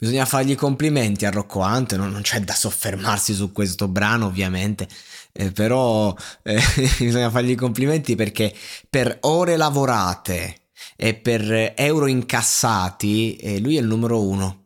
Bisogna fargli complimenti a Rocco Hunt, non, non c'è da soffermarsi su questo brano ovviamente, eh, però eh, bisogna fargli complimenti perché per ore lavorate e per euro incassati eh, lui è il numero uno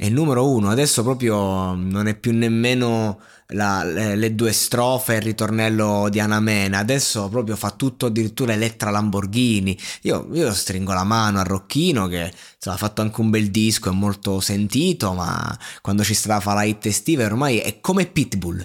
è il numero uno. Adesso proprio non è più nemmeno la, le, le, due strofe e il ritornello di Anamena. Adesso proprio fa tutto addirittura Elettra Lamborghini. Io, io stringo la mano a Rocchino che ha fatto anche un bel disco, è molto sentito, ma quando ci sarà fa la hit estiva ormai è come Pitbull.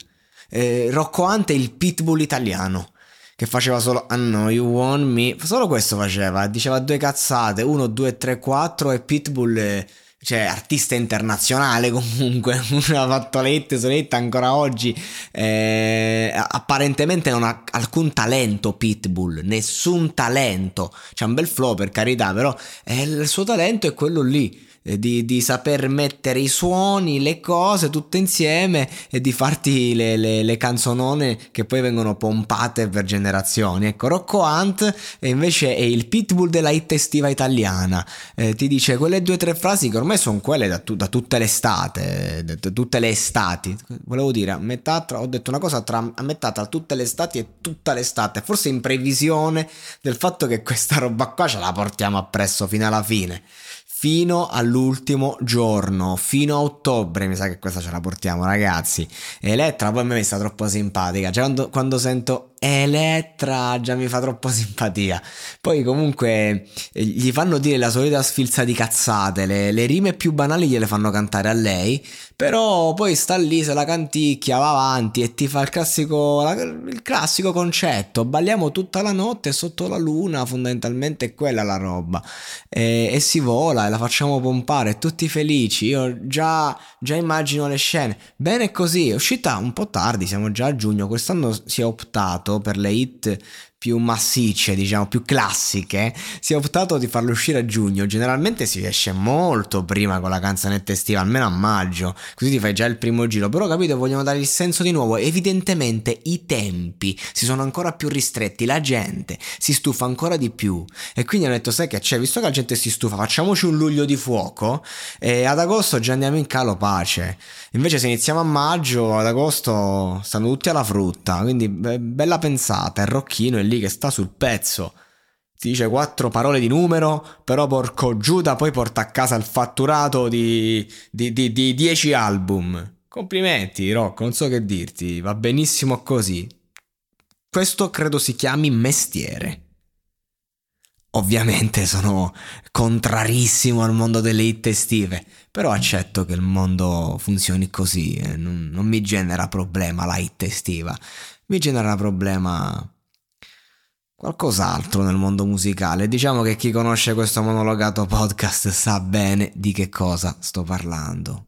Eh, Rocco Ante è il Pitbull italiano che faceva solo I know you want me, solo questo faceva, diceva due cazzate, 1, 2, 3, 4 e Pitbull eh, cioè artista internazionale comunque, ha fatto lette solette ancora oggi, eh, apparentemente non ha alcun talento Pitbull, nessun talento, c'è un bel flow per carità, però eh, il suo talento è quello lì di, di, saper mettere i suoni, le cose tutte insieme e di farti le, le, le, canzonone che poi vengono pompate per generazioni. Ecco, Rocco Hunt invece è il pitbull della hit estiva italiana. Eh, ti dice quelle due o tre frasi che ormai sono quelle da, da, tutte le estate, da tutte le estati. Volevo dire, a metà tra, ho detto una cosa tra, a metà tra tutte le estati e tutta l'estate, forse in previsione del fatto che questa roba qua ce la portiamo appresso fino alla fine fino all'ultimo giorno, fino a ottobre, mi sa che questa ce la portiamo ragazzi. Elettra poi a me mi sta troppo simpatica, cioè quando, quando sento Elettra già mi fa troppo simpatia. Poi comunque eh, gli fanno dire la solita sfilza di cazzate, le, le, rime più banali gliele fanno cantare a lei, però poi sta lì, se la canticchia, va avanti e ti fa il classico, la, il classico concetto, balliamo tutta la notte sotto la luna, fondamentalmente è quella la roba. E, e si vola e la facciamo pompare, tutti felici, io già, già immagino le scene. Bene così, è uscita un po' tardi, siamo già a giugno, quest'anno si è optato per le hit più massicce, diciamo, più classiche, si è optato di farlo uscire a giugno. Generalmente si esce molto prima con la canzonetta estiva, almeno a maggio, così ti fai già il primo giro. Però, capito, vogliono dare il senso di nuovo. Evidentemente i tempi si sono ancora più ristretti, la gente si stufa ancora di più. E quindi hanno detto, sai che c'è, visto che la gente si stufa, facciamoci un luglio di fuoco e ad agosto già andiamo in calo pace. Invece se iniziamo a maggio, ad agosto stanno tutti alla frutta, quindi bella pensata, il rocchino è lì lì che sta sul pezzo. Ti dice quattro parole di numero, però porco Giuda poi porta a casa il fatturato di, di, di, di 10 album. Complimenti, Rocco, non so che dirti, va benissimo così. Questo credo si chiami mestiere. Ovviamente sono contrarissimo al mondo delle hit estive, però accetto che il mondo funzioni così, eh, non, non mi genera problema la hit estiva, mi genera problema qualcos'altro nel mondo musicale. Diciamo che chi conosce questo monologato podcast sa bene di che cosa sto parlando.